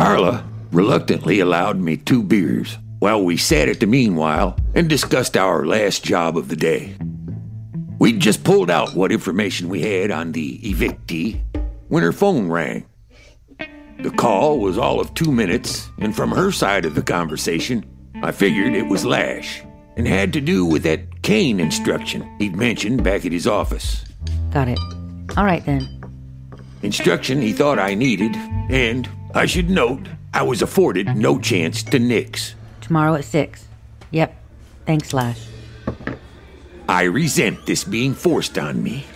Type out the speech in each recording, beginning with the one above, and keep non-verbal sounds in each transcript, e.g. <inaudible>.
Carla reluctantly allowed me two beers while we sat at the meanwhile and discussed our last job of the day. We'd just pulled out what information we had on the evictee when her phone rang. The call was all of two minutes, and from her side of the conversation, I figured it was Lash and had to do with that cane instruction he'd mentioned back at his office. Got it. All right then. Instruction he thought I needed, and I should note I was afforded no chance to nix. Tomorrow at 6. Yep. Thanks, Lash. I resent this being forced on me.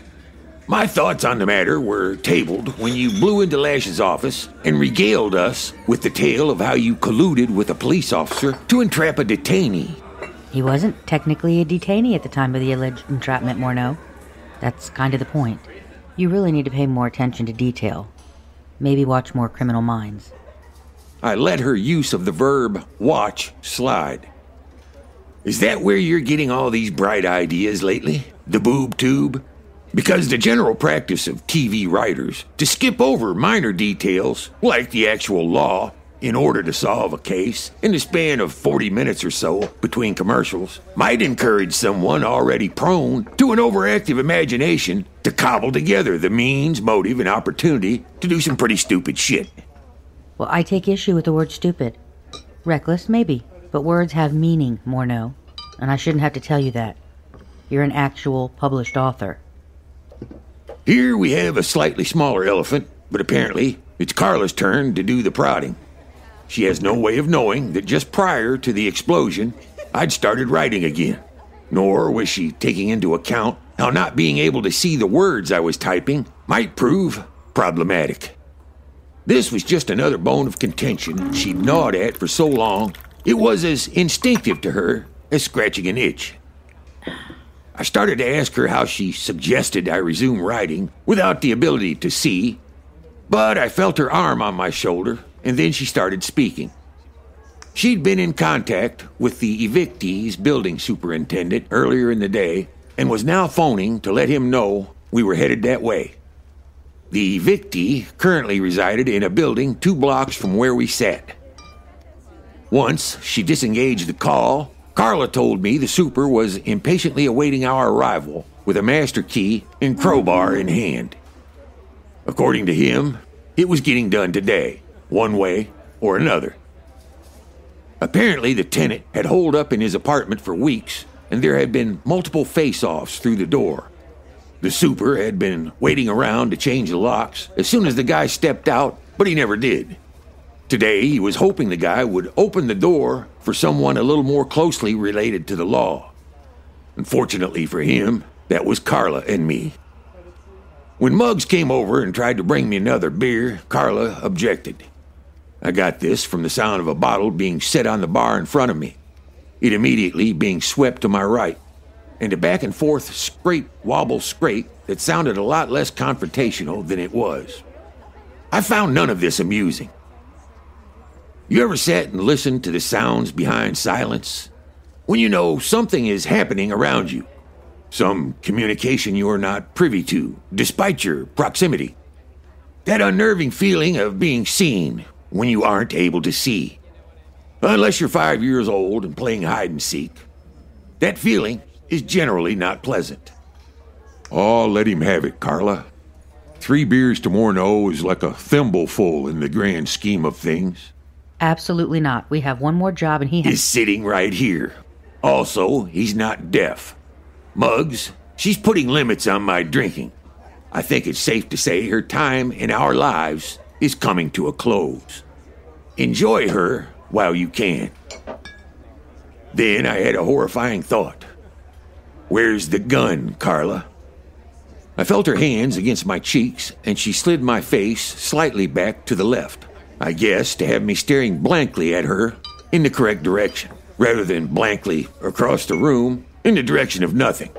My thoughts on the matter were tabled when you blew into Lash's office and regaled us with the tale of how you colluded with a police officer to entrap a detainee. He wasn't technically a detainee at the time of the alleged entrapment, Morneau. That's kind of the point. You really need to pay more attention to detail. Maybe watch more Criminal Minds. I let her use of the verb watch slide. Is that where you're getting all these bright ideas lately? The boob tube? Because the general practice of TV writers to skip over minor details, like the actual law, in order to solve a case in the span of 40 minutes or so between commercials might encourage someone already prone to an overactive imagination to cobble together the means, motive, and opportunity to do some pretty stupid shit. Well, I take issue with the word stupid. Reckless, maybe, but words have meaning, Morneau, and I shouldn't have to tell you that. You're an actual published author. Here we have a slightly smaller elephant, but apparently it's Carla's turn to do the prodding. She has no way of knowing that just prior to the explosion, I'd started writing again. Nor was she taking into account how not being able to see the words I was typing might prove problematic. This was just another bone of contention she'd gnawed at for so long, it was as instinctive to her as scratching an itch. I started to ask her how she suggested I resume writing without the ability to see, but I felt her arm on my shoulder and then she started speaking. She'd been in contact with the evictee's building superintendent earlier in the day and was now phoning to let him know we were headed that way. The evictee currently resided in a building two blocks from where we sat. Once she disengaged the call, Carla told me the super was impatiently awaiting our arrival with a master key and crowbar in hand. According to him, it was getting done today one way or another. Apparently, the tenant had holed up in his apartment for weeks, and there had been multiple face offs through the door. The super had been waiting around to change the locks as soon as the guy stepped out, but he never did. Today, he was hoping the guy would open the door for someone a little more closely related to the law. Unfortunately for him, that was Carla and me. When Muggs came over and tried to bring me another beer, Carla objected. I got this from the sound of a bottle being set on the bar in front of me, it immediately being swept to my right, and a back and forth scrape, wobble, scrape that sounded a lot less confrontational than it was. I found none of this amusing. You ever sat and listened to the sounds behind silence? When you know something is happening around you, some communication you're not privy to, despite your proximity. That unnerving feeling of being seen, when you aren't able to see. Unless you're five years old and playing hide and seek. That feeling is generally not pleasant. Oh, let him have it, Carla. Three beers to Morneau oh is like a thimbleful in the grand scheme of things. Absolutely not. We have one more job and he has. Is sitting right here. Also, he's not deaf. Muggs, she's putting limits on my drinking. I think it's safe to say her time in our lives is coming to a close. Enjoy her while you can. Then I had a horrifying thought. Where's the gun, Carla? I felt her hands against my cheeks, and she slid my face slightly back to the left. I guess to have me staring blankly at her in the correct direction, rather than blankly across the room in the direction of nothing.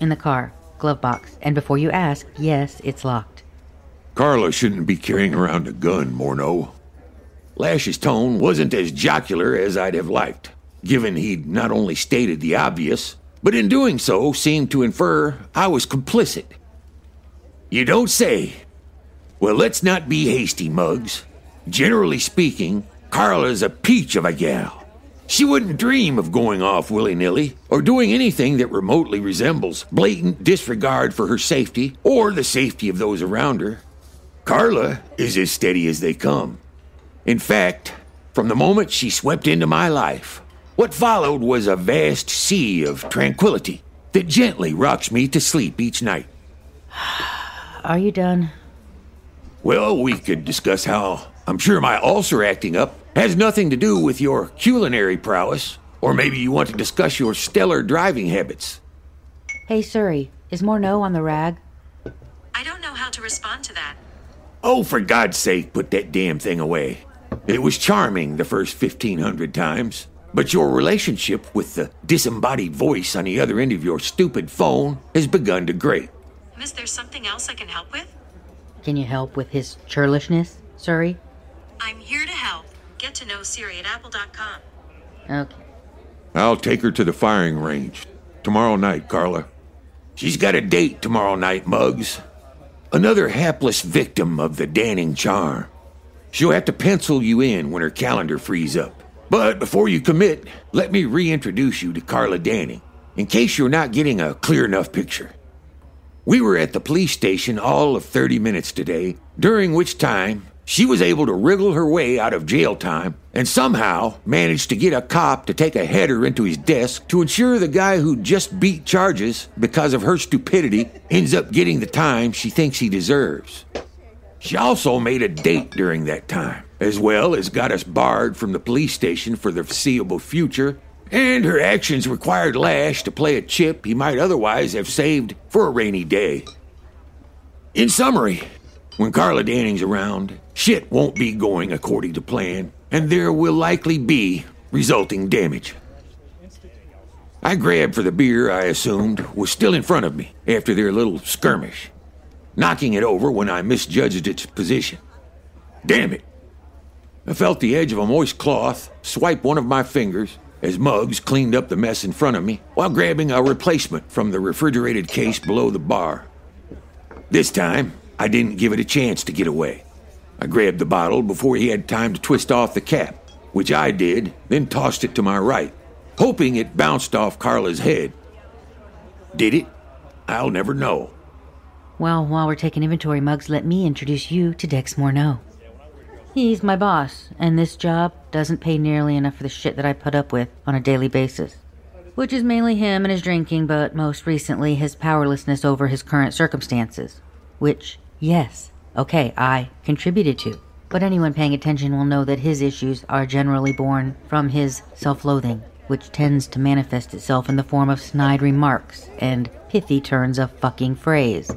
In the car, glove box, and before you ask, yes, it's locked. Carla shouldn't be carrying around a gun, Morneau. Lash's tone wasn't as jocular as I'd have liked, given he'd not only stated the obvious, but in doing so seemed to infer I was complicit. You don't say. Well, let's not be hasty, Muggs. Generally speaking, Carla's a peach of a gal. She wouldn't dream of going off willy nilly or doing anything that remotely resembles blatant disregard for her safety or the safety of those around her. Carla is as steady as they come. In fact, from the moment she swept into my life, what followed was a vast sea of tranquility that gently rocks me to sleep each night. <sighs> Are you done? Well, we could discuss how I'm sure my ulcer acting up has nothing to do with your culinary prowess, or maybe you want to discuss your stellar driving habits. Hey, Siri, is Morneau on the rag? I don't know how to respond to that. Oh, for God's sake, put that damn thing away. It was charming the first 1500 times, but your relationship with the disembodied voice on the other end of your stupid phone has begun to grate. Miss, there something else I can help with? Can you help with his churlishness, Siri? I'm here to help. Get to know Siri at apple.com. Okay. I'll take her to the firing range tomorrow night, Carla. She's got a date tomorrow night, Muggs. Another hapless victim of the Danning charm. She'll have to pencil you in when her calendar frees up. But before you commit, let me reintroduce you to Carla Danning, in case you're not getting a clear enough picture. We were at the police station all of 30 minutes today, during which time she was able to wriggle her way out of jail time and somehow managed to get a cop to take a header into his desk to ensure the guy who just beat charges because of her stupidity ends up getting the time she thinks he deserves. She also made a date during that time, as well as got us barred from the police station for the foreseeable future, and her actions required Lash to play a chip he might otherwise have saved for a rainy day. In summary, when Carla Danning's around, shit won't be going according to plan, and there will likely be resulting damage. I grabbed for the beer I assumed was still in front of me after their little skirmish, knocking it over when I misjudged its position. Damn it! I felt the edge of a moist cloth swipe one of my fingers as Muggs cleaned up the mess in front of me while grabbing a replacement from the refrigerated case below the bar. This time, I didn't give it a chance to get away. I grabbed the bottle before he had time to twist off the cap, which I did, then tossed it to my right, hoping it bounced off Carla's head. Did it? I'll never know. Well, while we're taking inventory, Muggs, let me introduce you to Dex Morneau. He's my boss, and this job doesn't pay nearly enough for the shit that I put up with on a daily basis. Which is mainly him and his drinking, but most recently his powerlessness over his current circumstances. Which, yes, okay, I contributed to. But anyone paying attention will know that his issues are generally born from his self loathing, which tends to manifest itself in the form of snide remarks and pithy turns of fucking phrase.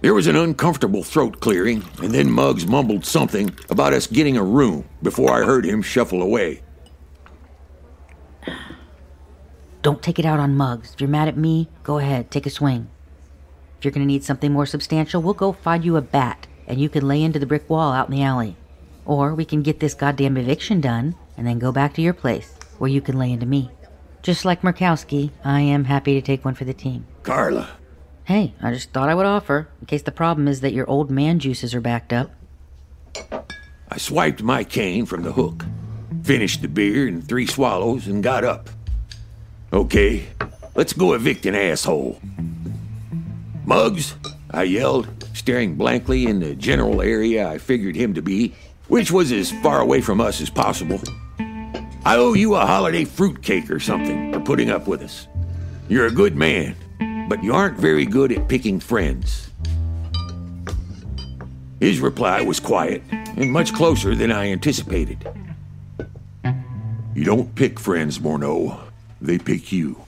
There was an uncomfortable throat clearing, and then Muggs mumbled something about us getting a room before I heard him shuffle away. Don't take it out on Muggs. If you're mad at me, go ahead, take a swing. If you're gonna need something more substantial, we'll go find you a bat, and you can lay into the brick wall out in the alley. Or we can get this goddamn eviction done, and then go back to your place, where you can lay into me. Just like Murkowski, I am happy to take one for the team. Carla, Hey, I just thought I would offer, in case the problem is that your old man juices are backed up. I swiped my cane from the hook, finished the beer in three swallows, and got up. Okay, let's go evict an asshole. Muggs, I yelled, staring blankly in the general area I figured him to be, which was as far away from us as possible. I owe you a holiday fruitcake or something for putting up with us. You're a good man, but you aren't very good at picking friends. His reply was quiet and much closer than I anticipated. You don't pick friends, Morneau. They pick you.